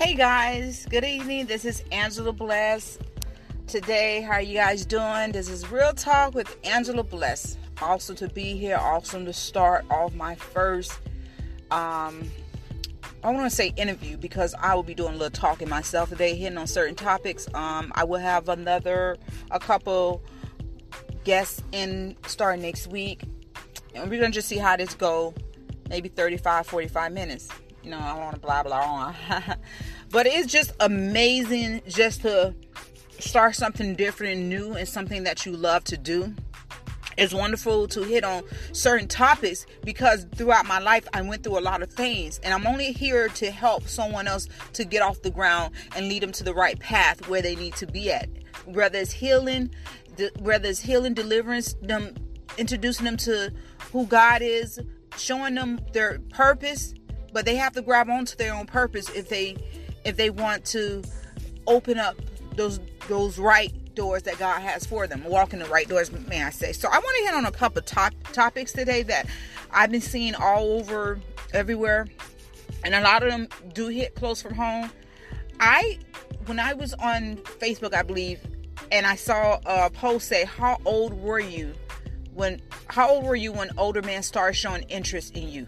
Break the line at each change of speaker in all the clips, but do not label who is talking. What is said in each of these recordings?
Hey guys, good evening. This is Angela Bless. Today, how are you guys doing? This is Real Talk with Angela Bless. Awesome to be here. Awesome to start off my first um I want to say interview because I will be doing a little talking myself today, hitting on certain topics. Um, I will have another, a couple guests in starting next week, and we're gonna just see how this go. Maybe 35, 45 minutes. You know, I don't want to blah blah on, but it's just amazing just to start something different and new and something that you love to do. It's wonderful to hit on certain topics because throughout my life I went through a lot of things. And I'm only here to help someone else to get off the ground and lead them to the right path where they need to be at. Whether it's healing whether it's healing deliverance them introducing them to who God is showing them their purpose but they have to grab onto their own purpose if they if they want to open up those those right doors that God has for them, walk in the right doors, may I say. So I want to hit on a couple top topics today that I've been seeing all over everywhere, and a lot of them do hit close from home. I, when I was on Facebook, I believe, and I saw a post say, "How old were you when? How old were you when older men started showing interest in you?"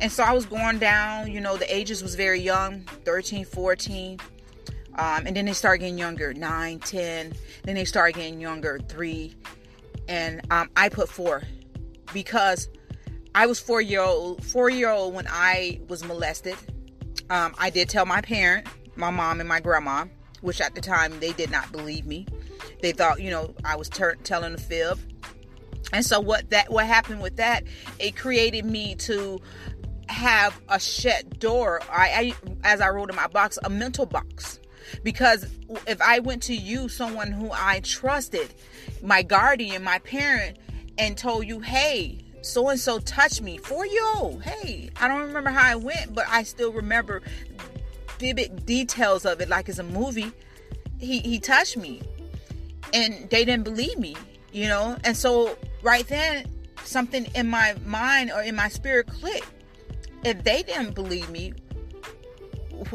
And so I was going down, you know, the ages was very young 13, 14. Um, and then they start getting younger 9 10 then they start getting younger 3 and um, i put 4 because i was 4 year old 4 year old when i was molested. Um, i did tell my parent my mom and my grandma which at the time they did not believe me. They thought you know i was ter- telling a fib. And so what that what happened with that it created me to have a shut door I, I as i wrote in my box a mental box because if I went to you, someone who I trusted, my guardian, my parent, and told you, hey, so and so touched me, year old, hey, I don't remember how I went, but I still remember vivid details of it, like it's a movie. He he touched me, and they didn't believe me, you know. And so right then, something in my mind or in my spirit clicked. If they didn't believe me,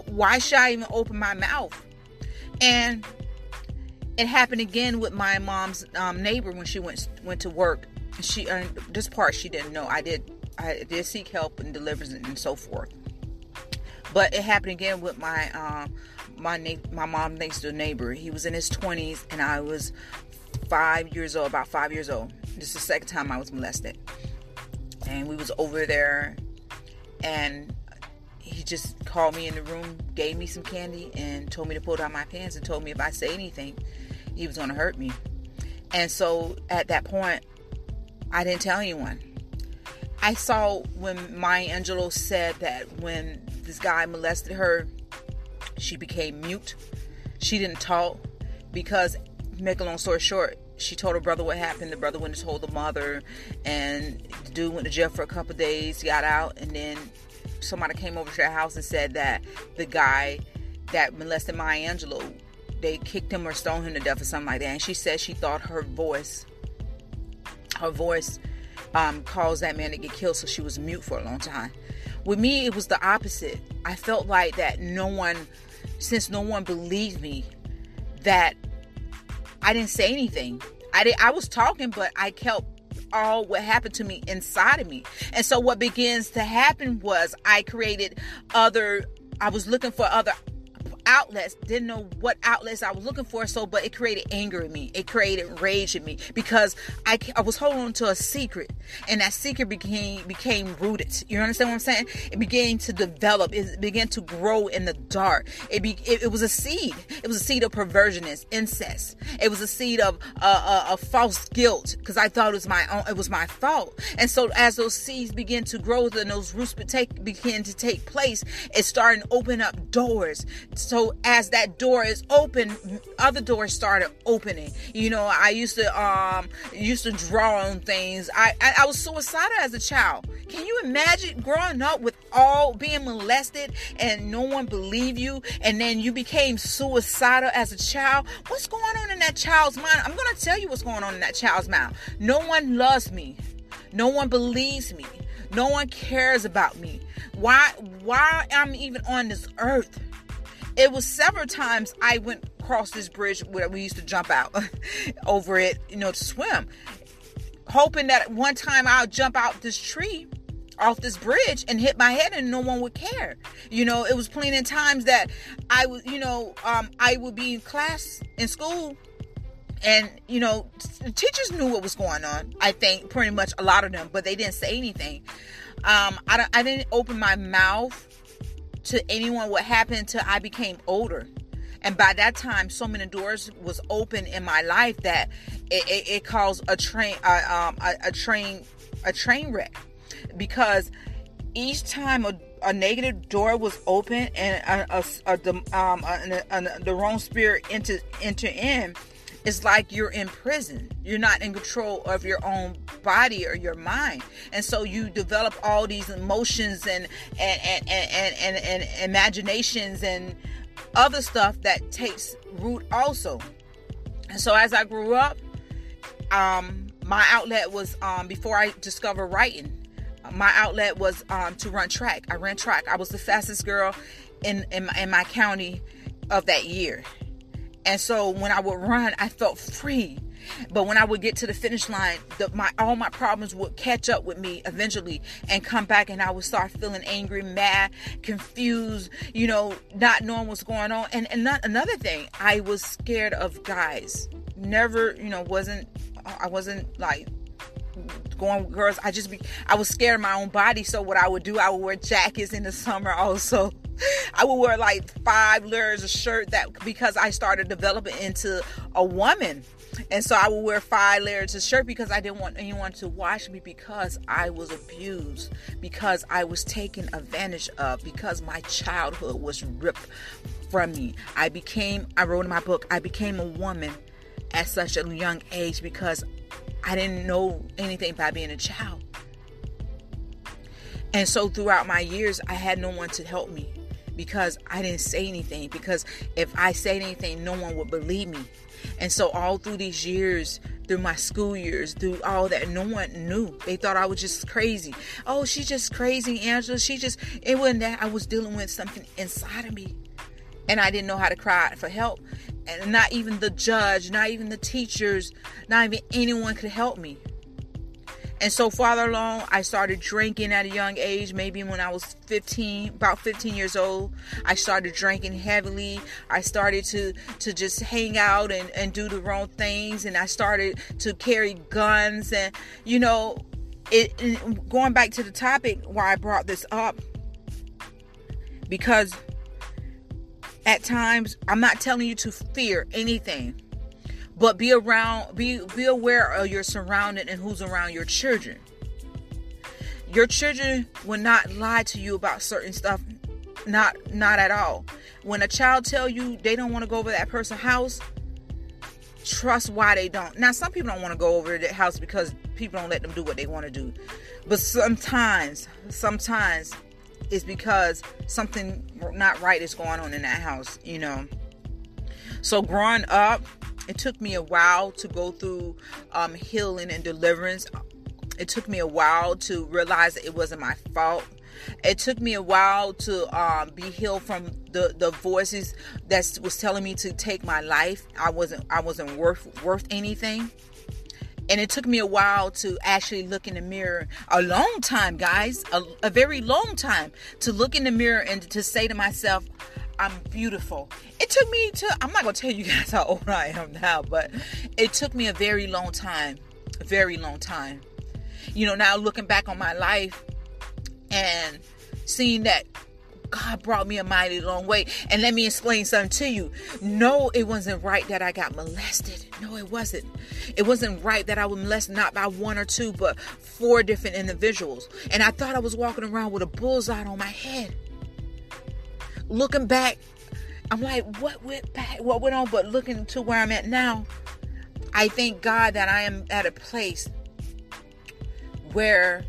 why should I even open my mouth? And it happened again with my mom's um, neighbor when she went went to work. She uh, this part she didn't know. I did I did seek help and deliverance and so forth. But it happened again with my um, my na- my mom next door neighbor. He was in his twenties and I was five years old, about five years old. This is the second time I was molested, and we was over there, and he just called me in the room, gave me some candy, and told me to pull down my pants and told me if I say anything, he was going to hurt me. And so at that point, I didn't tell anyone. I saw when Maya Angelou said that when this guy molested her, she became mute. She didn't talk because, make a long story short, she told her brother what happened. The brother went and told the mother, and dude went to jail for a couple days, got out, and then somebody came over to their house and said that the guy that molested Maya Angelou, they kicked him or stoned him to death or something like that. And she said she thought her voice, her voice, um, caused that man to get killed, so she was mute for a long time. With me, it was the opposite. I felt like that no one, since no one believed me, that I didn't say anything. I did. I was talking, but I kept all what happened to me inside of me. And so what begins to happen was I created other I was looking for other outlets didn't know what outlets i was looking for so but it created anger in me. It created rage in me because i, I was holding on to a secret and that secret became became rooted. You understand what i'm saying? It began to develop. It began to grow in the dark. It be it, it was a seed. It was a seed of perversionist incest. It was a seed of uh, uh, of false guilt because i thought it was my own it was my fault. And so as those seeds begin to grow and those roots take, begin to take place it started to open up doors so as that door is open other doors started opening. You know i used to um used to draw on things. I i, I was suicidal as a child. Can you imagine growing up with all being molested and no one believed you and then you became suicidal as a child? What's going on in that child's mind? I'm gonna tell you what's going on in that child's mind. No one loves me. No one believes me. No one cares about me. Why why i'm even on this earth it was several times I went across this bridge where we used to jump out over it, you know, to swim, hoping that one time I'll jump out this tree off this bridge and hit my head and no one would care. You know, it was plenty of times that I would, you know, um, I would be in class in school and you know teachers knew what was going on i think pretty much a lot of them but they didn't say anything um, I, I didn't open my mouth to anyone what happened until i became older. And by that time so many doors was open in my life that it, it, it caused a train uh, um, a, a train a train wreck. Because each time a, a negative door was open and a, a, a um, the wrong spirit enter enter in it's like you're in prison. You're not in control of your own body or your mind. And so you develop all these emotions and and and and, and, and, and imaginations and other stuff that takes root also. And so as I grew up, um, my outlet was um, before I discovered writing. My outlet was um, to run track. I ran track. I was the fastest girl in in in my county of that year. And so when I would run, I felt free. But when I would get to the finish line, the, my all my problems would catch up with me eventually and come back, and I would start feeling angry, mad, confused, you know, not knowing what's going on. And and not, another thing, I was scared of guys. Never, you know, wasn't I wasn't like going with girls. I just be I was scared of my own body. So what I would do, I would wear jackets in the summer also. I would wear like five layers of shirt that because I started developing into a woman. And so I would wear five layers of shirt because I didn't want anyone to watch me because I was abused, because I was taken advantage of, because my childhood was ripped from me. I became, I wrote in my book, I became a woman at such a young age because I didn't know anything about being a child. And so throughout my years, I had no one to help me because I didn't say anything. Because if I said anything, no one would believe me. And so, all through these years, through my school years, through all that, no one knew. They thought I was just crazy. Oh, she's just crazy, Angela. She just, it wasn't that. I was dealing with something inside of me. And I didn't know how to cry for help. And not even the judge, not even the teachers, not even anyone could help me. And so farther along, I started drinking at a young age, maybe when I was 15, about 15 years old. I started drinking heavily. I started to to just hang out and, and do the wrong things. And I started to carry guns. And, you know, it, going back to the topic why I brought this up, because at times, I'm not telling you to fear anything but be around be be aware of your surrounding and who's around your children. Your children will not lie to you about certain stuff not not at all. When a child tell you they don't want to go over that person's house trust why they don't. Now some people don't want to go over that house because people don't let them do what they want to do but sometimes sometimes it's because something not right is going on in that house you know so growing up it took me a while to go through um, healing and deliverance. It took me a while to realize it wasn't my fault. It took me a while to um, be healed from the, the voices that was telling me to take my life. I wasn't I wasn't worth worth anything. And it took me a while to actually look in the mirror. A long time, guys, a, a very long time to look in the mirror and to say to myself, I'm beautiful. It took me to, I'm not to tell you guys how old I am now, but it took me a very long time. A very long time. You know, now looking back on my life and seeing that God brought me a mighty long way. And let me explain something to you. No, it wasn't right that I got molested. No, it wasn't. It wasn't right that I was molested not by one or two, but four different individuals. And I thought I was walking around with a bullseye on my head looking back, I'm like, what went back? What went on? But looking to where I'm at now, I thank God that I am at a place where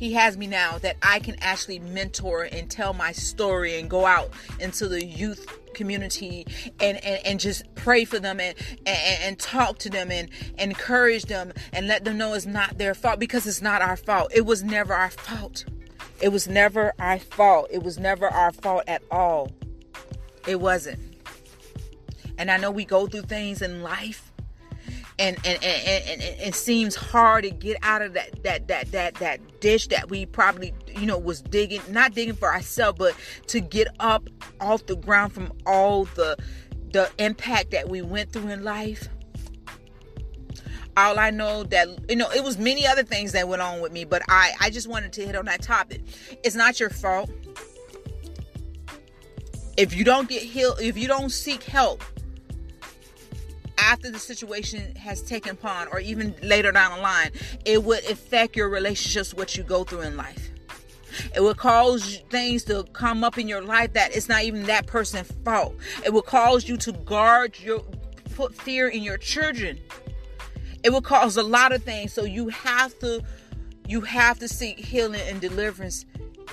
He has me now that I can actually mentor and tell my story and go out into the youth community and, and, and just pray for them and, and, and talk to them and, and encourage them and let them know it's not their fault because it's not our fault. It was never our fault. It was never our fault. It was never our fault at all. It wasn't. And I know we go through things in life and and, and, and, and it seems hard to get out of that that that that that dish that we probably you know was digging not digging for ourselves but to get up off the ground from all the the impact that we went through in life. All i know that you know it was many other things that went on with me but i i just wanted to hit on that topic. It's not your fault. If you don't get healed if you don't seek help after the situation has taken upon or even later down the line it would affect your relationships what you go through in life. It will cause things to come up in your life that it's not even that person's fault. It will cause you to guard your put fear in your children. It will cause a lot of things. So you have to you have to seek healing and deliverance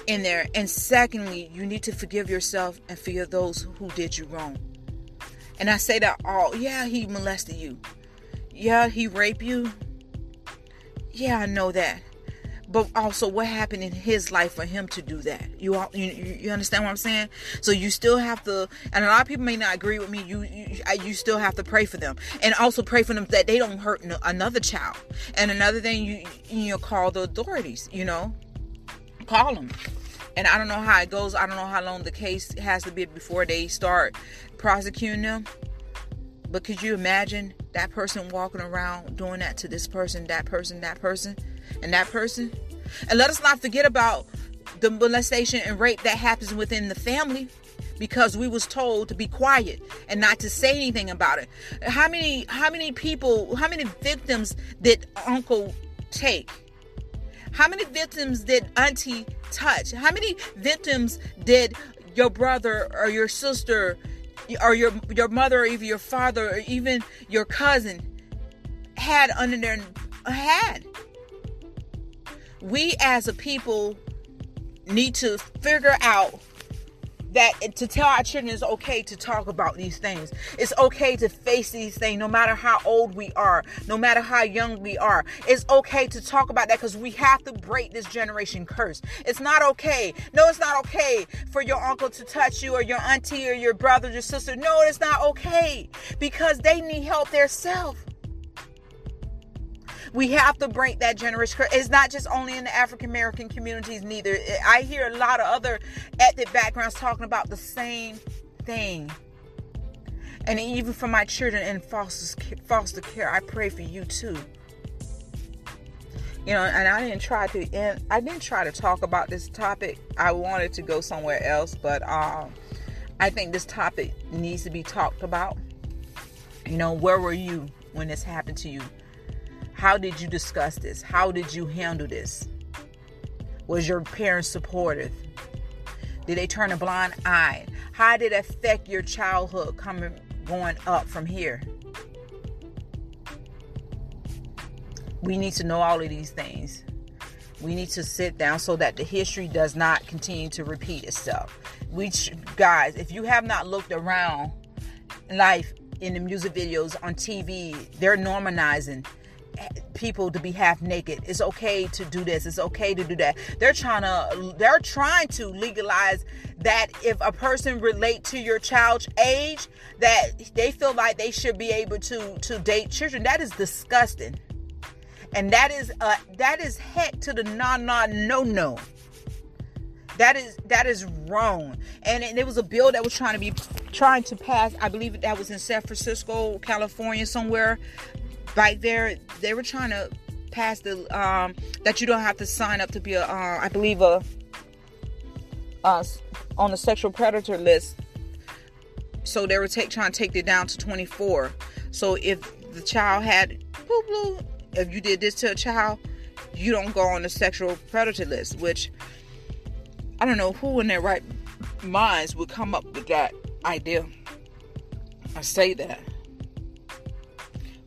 in there. And secondly you need to forgive yourself and forgive those who did you wrong and I say that all, yeah, he molested you. Yeah, he raped you. Yeah, I know that. But also, what happened in his life for him to do that? You all, you, you understand what I'm saying? So you still have to, and a lot of people may not agree with me. You, you, you still have to pray for them, and also pray for them that they don't hurt another child. And another thing, you, you know, call the authorities. You know, call them and I don't know how it goes. I don't know how long the case has to be before they start prosecuting them. But could you imagine that person walking around doing that to this person, that person, that person, and that person? And let us not forget about the molestation and rape that happens within the family because we was told to be quiet and not to say anything about it. How many how many people, how many victims did uncle take? How many victims did auntie touch? How many victims did your brother or your sister or your your mother or even your father or even your cousin had under their had? We as a people need to figure out that to tell our children it's okay to talk about these things. It's okay to face these things no matter how old we are, no matter how young we are. It's okay to talk about that because we have to break this generation curse. It's not okay. No, it's not okay for your uncle to touch you or your auntie or your brother or your sister. No, it's not okay because they need help themselves. We have to break that generation. It's not just only in the African American communities, neither. I hear a lot of other ethnic backgrounds talking about the same thing. And even for my children in foster foster care, I pray for you too. You know, and I didn't try to end. I didn't try to talk about this topic. I wanted to go somewhere else, but um, I think this topic needs to be talked about. You know, where were you when this happened to you? How did you discuss this? How did you handle this? Was your parents supportive? Did they turn a blind eye? How did it affect your childhood coming going up from here? We need to know all of these things. We need to sit down so that the history does not continue to repeat itself. We guys, if you have not looked around life in the music videos on TV, they're normalizing people to be half naked. It's okay to do this. It's okay to do that. They're trying to they're trying to legalize that if a person relate to your child's age that they feel like they should be able to to date children. That is disgusting. And that is uh that is heck to the non non no no. That is that is wrong. And, and there was a bill that was trying to be trying to pass. I believe that was in San Francisco, California, somewhere right there they were trying to pass the um, that you don't have to sign up to be a uh, I believe a uh, on the sexual predator list. So they were take, trying to take it down to 24 so if the child had blue blue if you did this to a child you don't go on the sexual predator list which i don't know who in their right minds would come up with that idea. I say that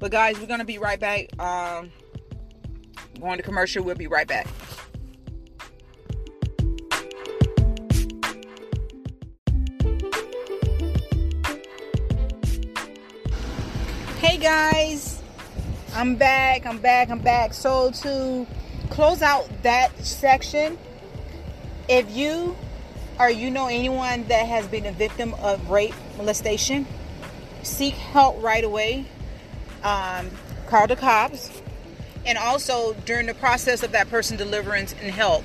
but guys, we're gonna be right back. Um, going to commercial. We'll be right back. Hey guys, I'm back. I'm back. I'm back. So to close out that section, if you or you know anyone that has been a victim of rape, molestation, seek help right away. Um, call the cops. And also, during the process of that person deliverance and help,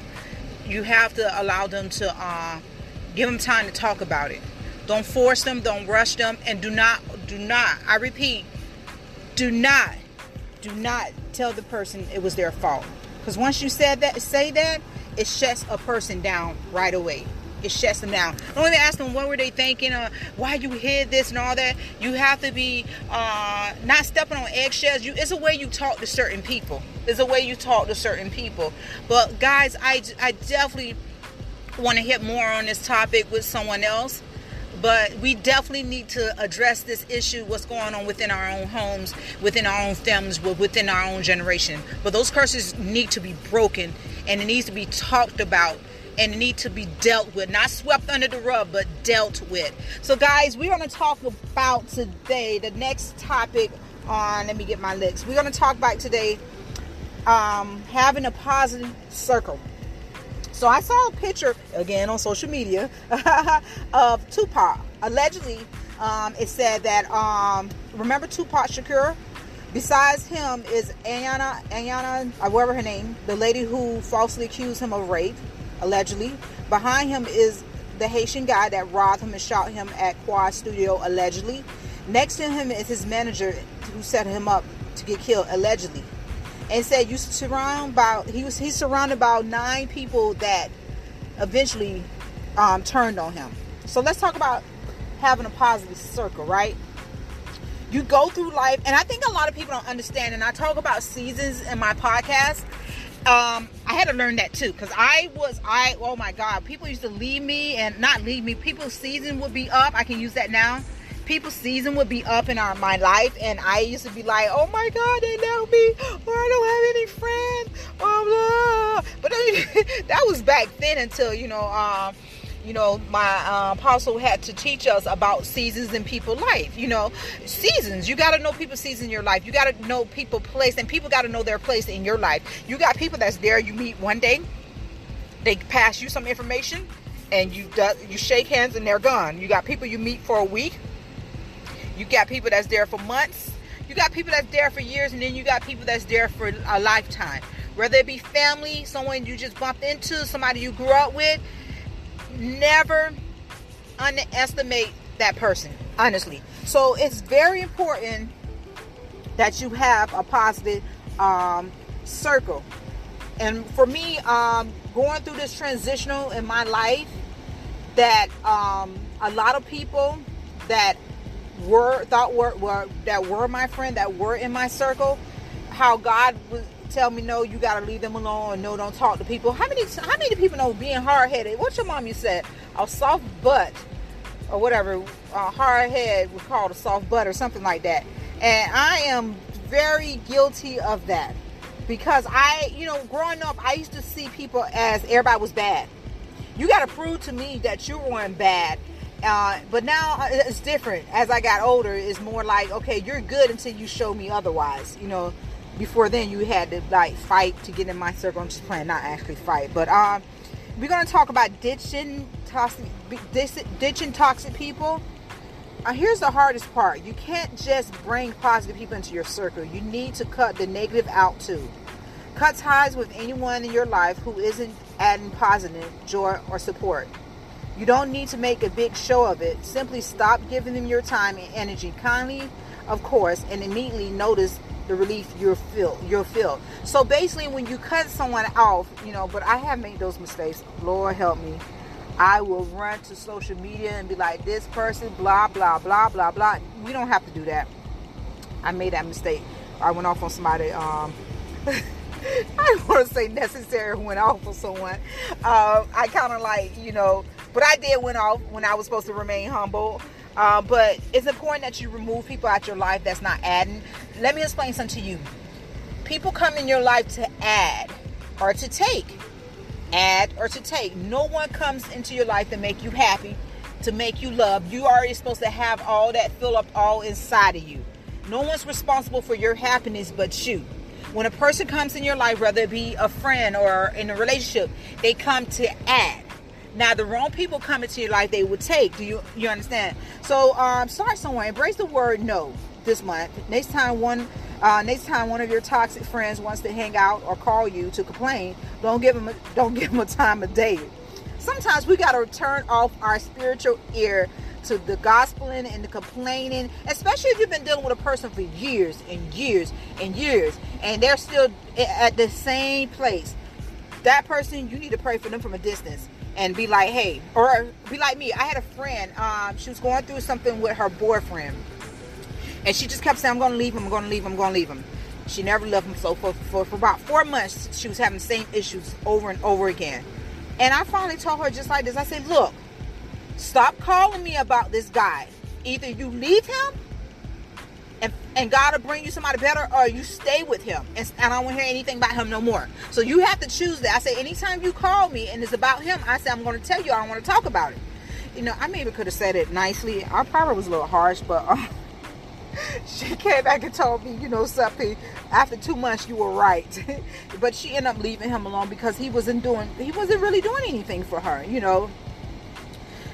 you have to allow them to uh, give them time to talk about it. Don't force them, don't rush them, and do not, do not, I repeat, do not, do not tell the person it was their fault. Because once you said that, say that, it shuts a person down right away. It shuts them down. Don't even ask them what were they thinking or why you hid this and all that. You have to be uh, not stepping on eggshells. You, it's a way you talk to certain people. It's a way you talk to certain people. But guys, I, I definitely want to hit more on this topic with someone else but we definitely need to address this issue what's going on within our own homes within our own families within our own generation but those curses need to be broken and it needs to be talked about and need to be dealt with not swept under the rug but dealt with so guys we're going to talk about today the next topic on let me get my list we're going to talk about today um, having a positive circle so I saw a picture again on social media of Tupac. Allegedly, um, it said that um, remember Tupac Shakur. Besides him is Ayanna, Ayanna, whatever her name, the lady who falsely accused him of rape, allegedly. Behind him is the Haitian guy that robbed him and shot him at Quad Studio, allegedly. Next to him is his manager who set him up to get killed, allegedly and said you surround about he was he's surrounded by nine people that eventually um, turned on him. So let's talk about having a positive circle, right? You go through life, and I think a lot of people don't understand. And I talk about seasons in my podcast. Um, I had to learn that too because I was I oh my god, people used to leave me and not leave me. People's season would be up. I can use that now people's season would be up in our my life and I used to be like, oh my god, they left me or I don't have any friends, blah blah. But that was back then until you know, um, you know, my uh, apostle had to teach us about seasons in people's life. You know, seasons. You got to know people's season in your life. You got to know people place, and people got to know their place in your life. You got people that's there. You meet one day, they pass you some information, and you you shake hands, and they're gone. You got people you meet for a week you got people that's there for months. You got people that's there for years, and then you got people that's there for a lifetime. Whether it be family, someone you just bumped into, somebody you grew up with, never underestimate that person, honestly. So it's very important that you have a positive um, circle. And for me, um, going through this transitional in my life, that um, a lot of people that were thought were, were that were my friend that were in my circle how god would tell me no you got to leave them alone no don't talk to people. How many how many people know being hard-headed? What your mom you said? A soft butt or whatever a hard head was called a soft butt or something like that. And i am very guilty of that because i you know growing up i used to see people as everybody was bad. You got to prove to me that you weren't bad uh, but now uh, it's different. As I got older, it's more like, okay, you're good until you show me otherwise. You know, before then you had to like fight to get in my circle. I'm just playing, not actually fight. But um, we're gonna talk about ditching toxic, ditching toxic people. Uh, here's the hardest part: you can't just bring positive people into your circle. You need to cut the negative out too. Cut ties with anyone in your life who isn't adding positive joy or support. You don't need to make a big show of it. Simply stop giving them your time and energy kindly, of course, and immediately notice the relief you'll feel. You'll feel. So basically, when you cut someone off, you know, but I have made those mistakes. Lord help me. I will run to social media and be like, this person, blah, blah, blah, blah, blah. We don't have to do that. I made that mistake. I went off on somebody. Um, I don't want to say necessary went off on someone. Uh, I kind of like, you know, but I did went off when I was supposed to remain humble. Uh, but it's important that you remove people out your life that's not adding. Let me explain something to you. People come in your life to add or to take. Add or to take. No one comes into your life to make you happy, to make you love. You already supposed to have all that fill up all inside of you. No one's responsible for your happiness but you. When a person comes in your life, whether it be a friend or in a relationship, they come to add Now the wrong people come into your life, they would take. Do you you understand? So um, start somewhere. Embrace the word no this month. Next time one uh, next time one of your toxic friends wants to hang out or call you to complain, don't give them a, don't give them a time of day. Sometimes we got to turn off our spiritual ear to the gospeling and the complaining, especially if you've been dealing with a person for years and years and years, and they're still at the same place. That person, you need to pray for them from a distance and be like, hey, or be like me. I had a friend, um, she was going through something with her boyfriend, and she just kept saying, I'm going to leave him, I'm going to leave him, I'm going to leave him. She never left him. So for, for, for about four months, she was having the same issues over and over again. And I finally told her just like this I said, look, Stop calling me about this guy. Either you leave him and, and God will bring you somebody better, or you stay with him. And, and I don't want to hear anything about him no more. So you have to choose that. I say, anytime you call me and it's about him, I say, I'm going to tell you, I don't want to talk about it. You know, I maybe could have said it nicely. I probably was a little harsh, but um, she came back and told me, you know, something. After two months, you were right. but she ended up leaving him alone because he wasn't doing, he wasn't really doing anything for her, you know.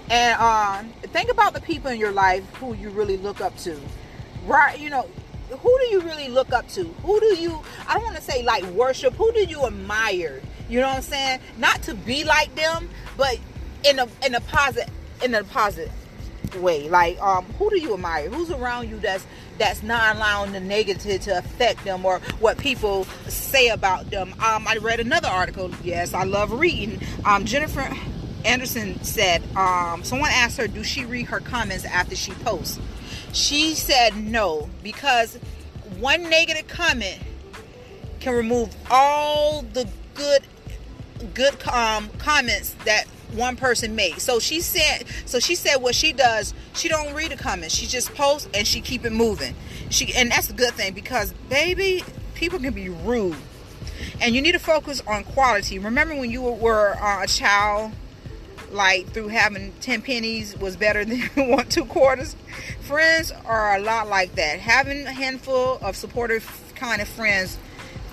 And um, think about the people in your life who you really look up to. Right, you know, who do you really look up to? Who do you I don't want to say like worship, who do you admire? You know what I'm saying? Not to be like them, but in a in a positive in a positive way. Like um who do you admire? Who's around you that's that's not allowing the negative to affect them or what people say about them. Um I read another article. Yes, I love reading. Um Jennifer Anderson said, um, someone asked her, do she read her comments after she posts? She said no, because one negative comment can remove all the good good um, comments that one person made. So she said so she said what she does, she don't read the comments. She just posts and she keep it moving. She and that's a good thing because baby, people can be rude. And you need to focus on quality. Remember when you were uh, a child like through having 10 pennies was better than one two quarters friends are a lot like that having a handful of supportive kind of friends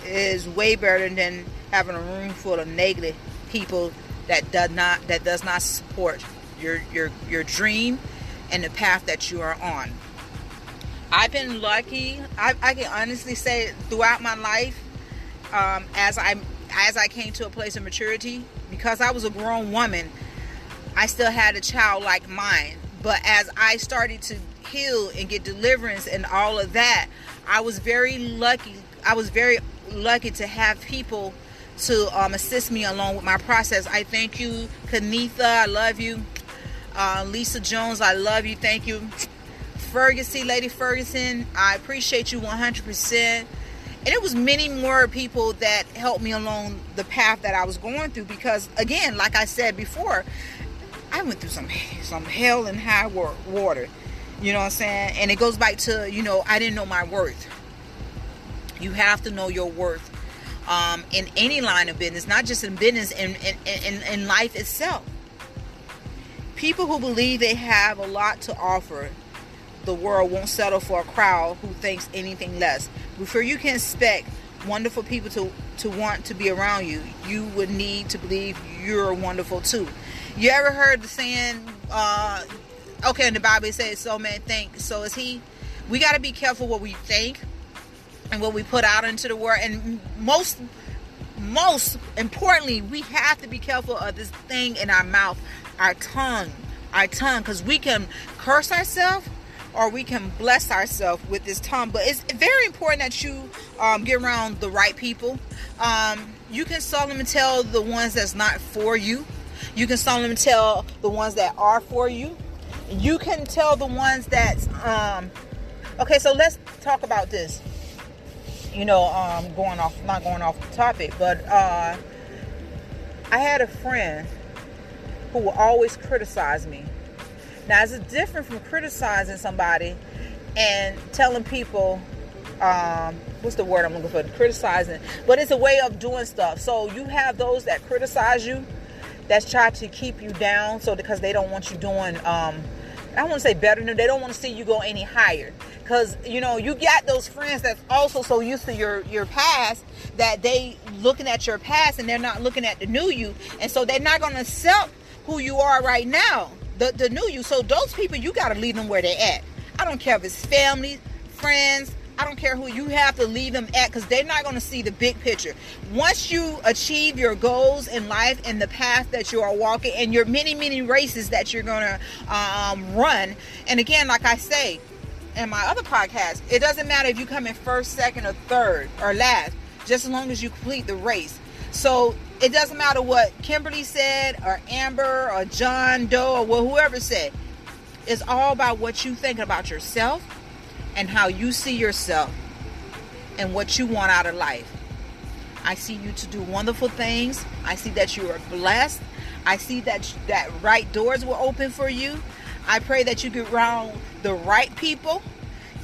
is way better than having a room full of negative people that does not that does not support your your your dream and the path that you are on i've been lucky i, I can honestly say throughout my life um, as i as i came to a place of maturity because i was a grown woman I still had a child like mine. But as I started to heal and get deliverance and all of that, I was very lucky. I was very lucky to have people to um, assist me along with my process. I thank you, Kanitha. I love you. Uh, Lisa Jones, I love you. Thank you. Ferguson, Lady Ferguson, I appreciate you 100%. And it was many more people that helped me along the path that I was going through because, again, like I said before, I went through some some hell and high water. You know what I'm saying? And it goes back to, you know, I didn't know my worth. You have to know your worth um, in any line of business, not just in business, in, in, in, in life itself. People who believe they have a lot to offer, the world won't settle for a crowd who thinks anything less. Before you can expect wonderful people to, to want to be around you, you would need to believe you're wonderful too. You ever heard the saying, uh, okay, in the Bible it says, so man think, so is he. We got to be careful what we think and what we put out into the world. And most, most importantly, we have to be careful of this thing in our mouth, our tongue, our tongue, because we can curse ourselves or we can bless ourselves with this tongue. But it's very important that you um, get around the right people. Um, you can seldom tell the ones that's not for you. You can solemnly tell the ones that are for you. You can tell the ones that um okay, so let's talk about this. You know, um going off not going off the topic, but uh I had a friend who would always criticize me. Now, it's different from criticizing somebody and telling people um, what's the word I'm looking for? Criticizing, but it's a way of doing stuff. So you have those that criticize you, that's trying to keep you down so because they don't want you doing um I want to say better than they don't want to see you go any higher because you know you got those friends that's also so used to your your past that they looking at your past and they're not looking at the new you and so they're not going to accept who you are right now, the, the new you. So those people, you got to leave them where they're at. I don't care if it's family, friends, I don't care who you have to leave them at because they're not going to see the big picture. Once you achieve your goals in life and the path that you are walking and your many, many races that you're going to um, run, and again, like I say in my other podcast, it doesn't matter if you come in first, second, or third or last, just as long as you complete the race. So it doesn't matter what Kimberly said or Amber or John Doe or whoever said. It's all about what you think about yourself and how you see yourself and what you want out of life. I see you to do wonderful things. I see that you are blessed. I see that that right doors will open for you. I pray that you get around the right people.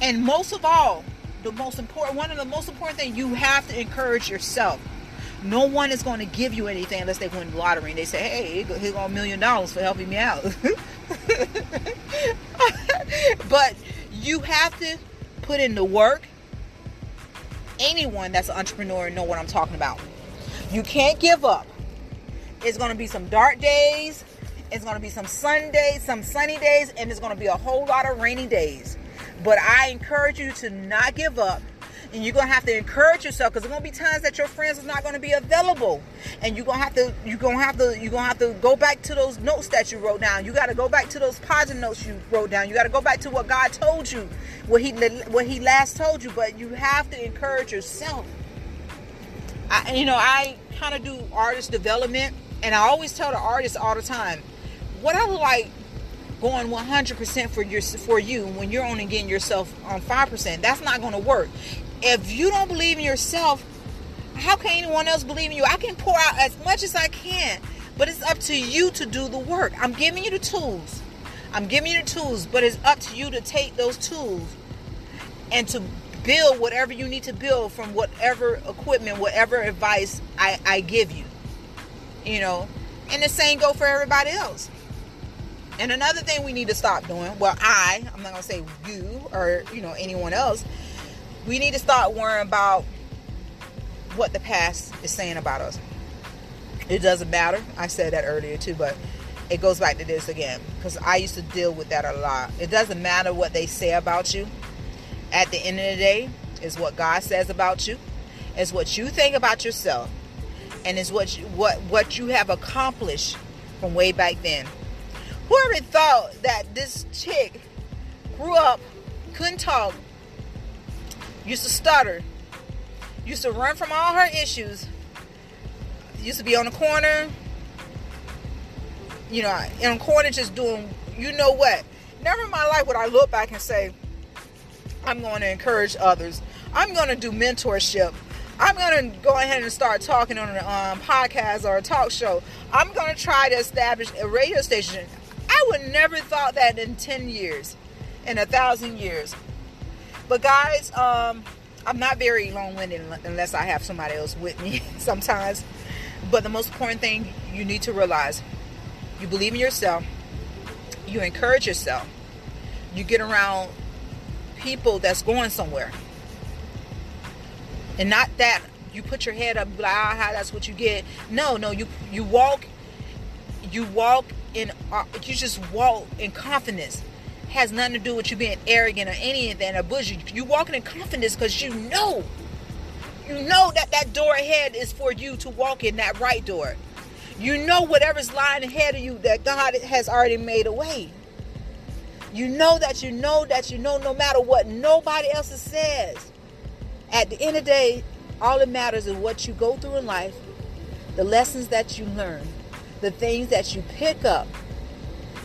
And most of all, the most important one of the most important things you have to encourage yourself. No one is going to give you anything unless they win the lottery and they say, "Hey, here's a million dollars for helping me out." but you have to put in the work. Anyone that's an entrepreneur know what I'm talking about. You can't give up. It's going to be some dark days. It's going to be some Sundays, some sunny days, and it's going to be a whole lot of rainy days. But I encourage you to not give up and you're gonna have to encourage yourself because there's gonna be times that your friends is not gonna be available. And you're gonna have to you're gonna have to you're gonna have to go back to those notes that you wrote down. You got to go back to those positive notes you wrote down. You got to go back to what god told you what he what he last told you. But you have to encourage yourself. I, you know i kind of do artist development and i always tell the artists all the time what i like going 100% for your for you when you're only getting yourself on 5% that's not going to work if you don't believe in yourself, how can anyone else believe in you? I can pour out as much as I can, but it's up to you to do the work. I'm giving you the tools. I'm giving you the tools, but it's up to you to take those tools and to build whatever you need to build from whatever equipment, whatever advice I, I give you. You know, and the same go for everybody else. And another thing we need to stop doing, well, I, I'm not gonna say you or you know anyone else, we need to start worrying about what the past is saying about us. It doesn't matter. I said that earlier too, but it goes back to this again because I used to deal with that a lot. It doesn't matter what they say about you. At the end of the day, is what God says about you. Is what you think about yourself, and it's what you, what what you have accomplished from way back then. Whoever thought that this chick grew up, couldn't talk, used to stutter, used to run from all her issues, used to be on the corner, you know, in a corner just doing, you know what. Never in my life would I look back and say, I'm going to encourage others. I'm going to do mentorship. I'm going to go ahead and start talking on a um, podcast or a talk show. I'm going to try to establish a radio station. I would never thought that in 10 years, in a thousand years. But guys, um, I'm not very long-winded unless I have somebody else with me sometimes. But the most important thing you need to realize, you believe in yourself, you encourage yourself, you get around people that's going somewhere. And not that you put your head up, blah, ah, that's what you get. No, no, you you walk, you walk in, uh, you just walk in confidence has nothing to do with you being arrogant or anything or bougie. You walking in confidence because you know, you know that that door ahead is for you to walk in that right door. You know whatever's lying ahead of you that God has already made a way. You know that you know that you know no matter what nobody else says. At the end of the day, all that matters is what you go through in life, the lessons that you learn, the things that you pick up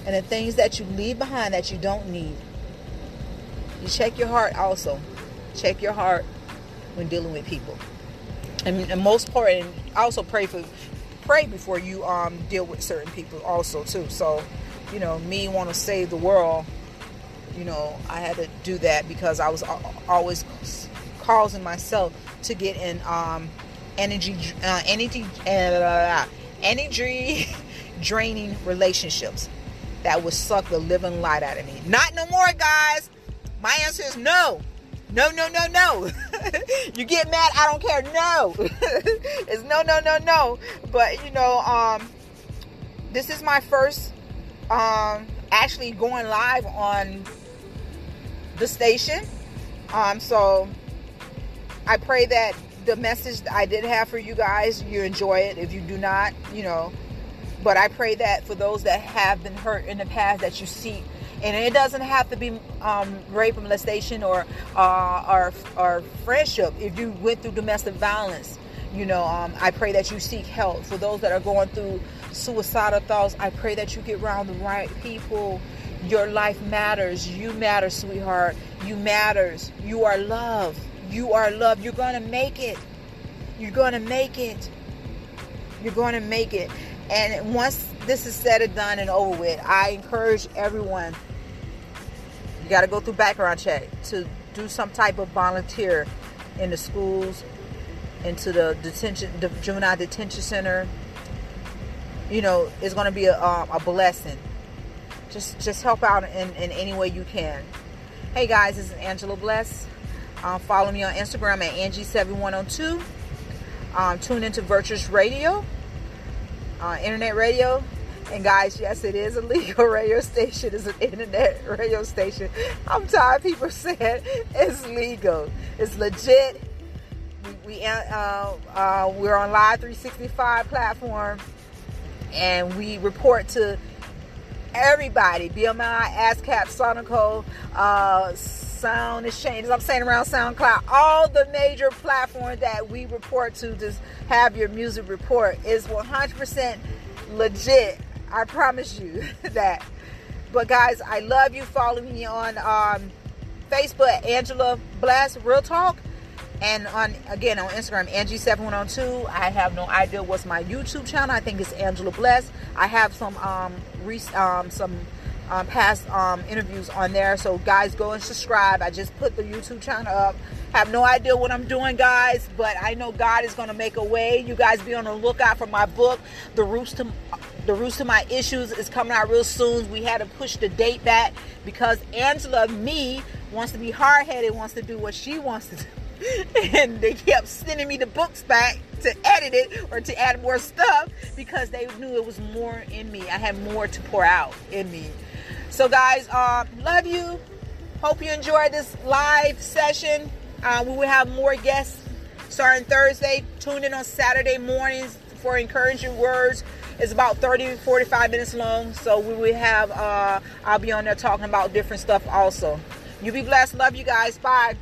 and the things that you leave behind that you don't need. You check your heart also. Check your heart when dealing with people. And, and most important, also pray for pray before you um deal with certain people also too. So, you know, me want to save the world, you know, I had to do that because I was always causing myself to get in um energy uh, energy uh, energy draining relationships that would suck the living light out of me. Not no more, guys. My answer is no. No, no, no, no. you get mad, I don't care. No. it's no, no, no, no. But you know, um, this is my first um, actually going live on the station. Um, so I pray that the message I did have for you guys, you enjoy it. If you do not, you know, but I pray that for those that have been hurt in the past, that you seek, and it doesn't have to be um, rape, molestation, or uh, or or friendship. If you went through domestic violence, you know, um, I pray that you seek help. For those that are going through suicidal thoughts, I pray that you get around the right people. Your life matters. You matter, sweetheart. You matters. You are loved. You are loved. You're gonna make it. You're gonna make it. You're gonna make it. And once this is said and done and over with, I encourage everyone. You got to go through background check to do some type of volunteer in the schools, into the detention, the juvenile detention center. You know, it's going to be a, um, a blessing. Just, just help out in, in any way you can. Hey guys, this is Angela Bless. Um, follow me on Instagram at Angie7102. Um, tune into Virtuous Radio uh, internet radio. And guys, yes, it is a legal radio station. It's an internet radio station. I'm tired people saying it's legal. It's legit. We, we uh, uh, we're on Live 365 platform, and we report to everybody. BMI, ASCAP, Sonico, uh, Sound Exchange. I'm saying around SoundCloud, all the major platforms that we report to to have your music report is 100% legit. I promise you that. But guys, I love you. Follow me on um, Facebook, Angela Blast Real Talk, and on again on Instagram, Angie7102. I have no idea what's my YouTube channel. I think it's Angela Bless. I have some um, re- um some um, past um, interviews on there. So guys, go and subscribe. I just put the YouTube channel up. Have no idea what I'm doing, guys, but I know God is going to make a way. You guys be on the lookout for my book, The Roots to the Roots to My Issues is coming out real soon. We had to push the date back because Angela, me, wants to be hard headed, wants to do what she wants to do. and they kept sending me the books back to edit it or to add more stuff because they knew it was more in me. I had more to pour out in me. So, guys, uh, love you. Hope you enjoyed this live session. Uh, we will have more guests starting Thursday. Tune in on Saturday mornings for encouraging words. It's about 30 45 minutes long. So, we will have, uh, I'll be on there talking about different stuff also. You be blessed. Love you guys. Bye.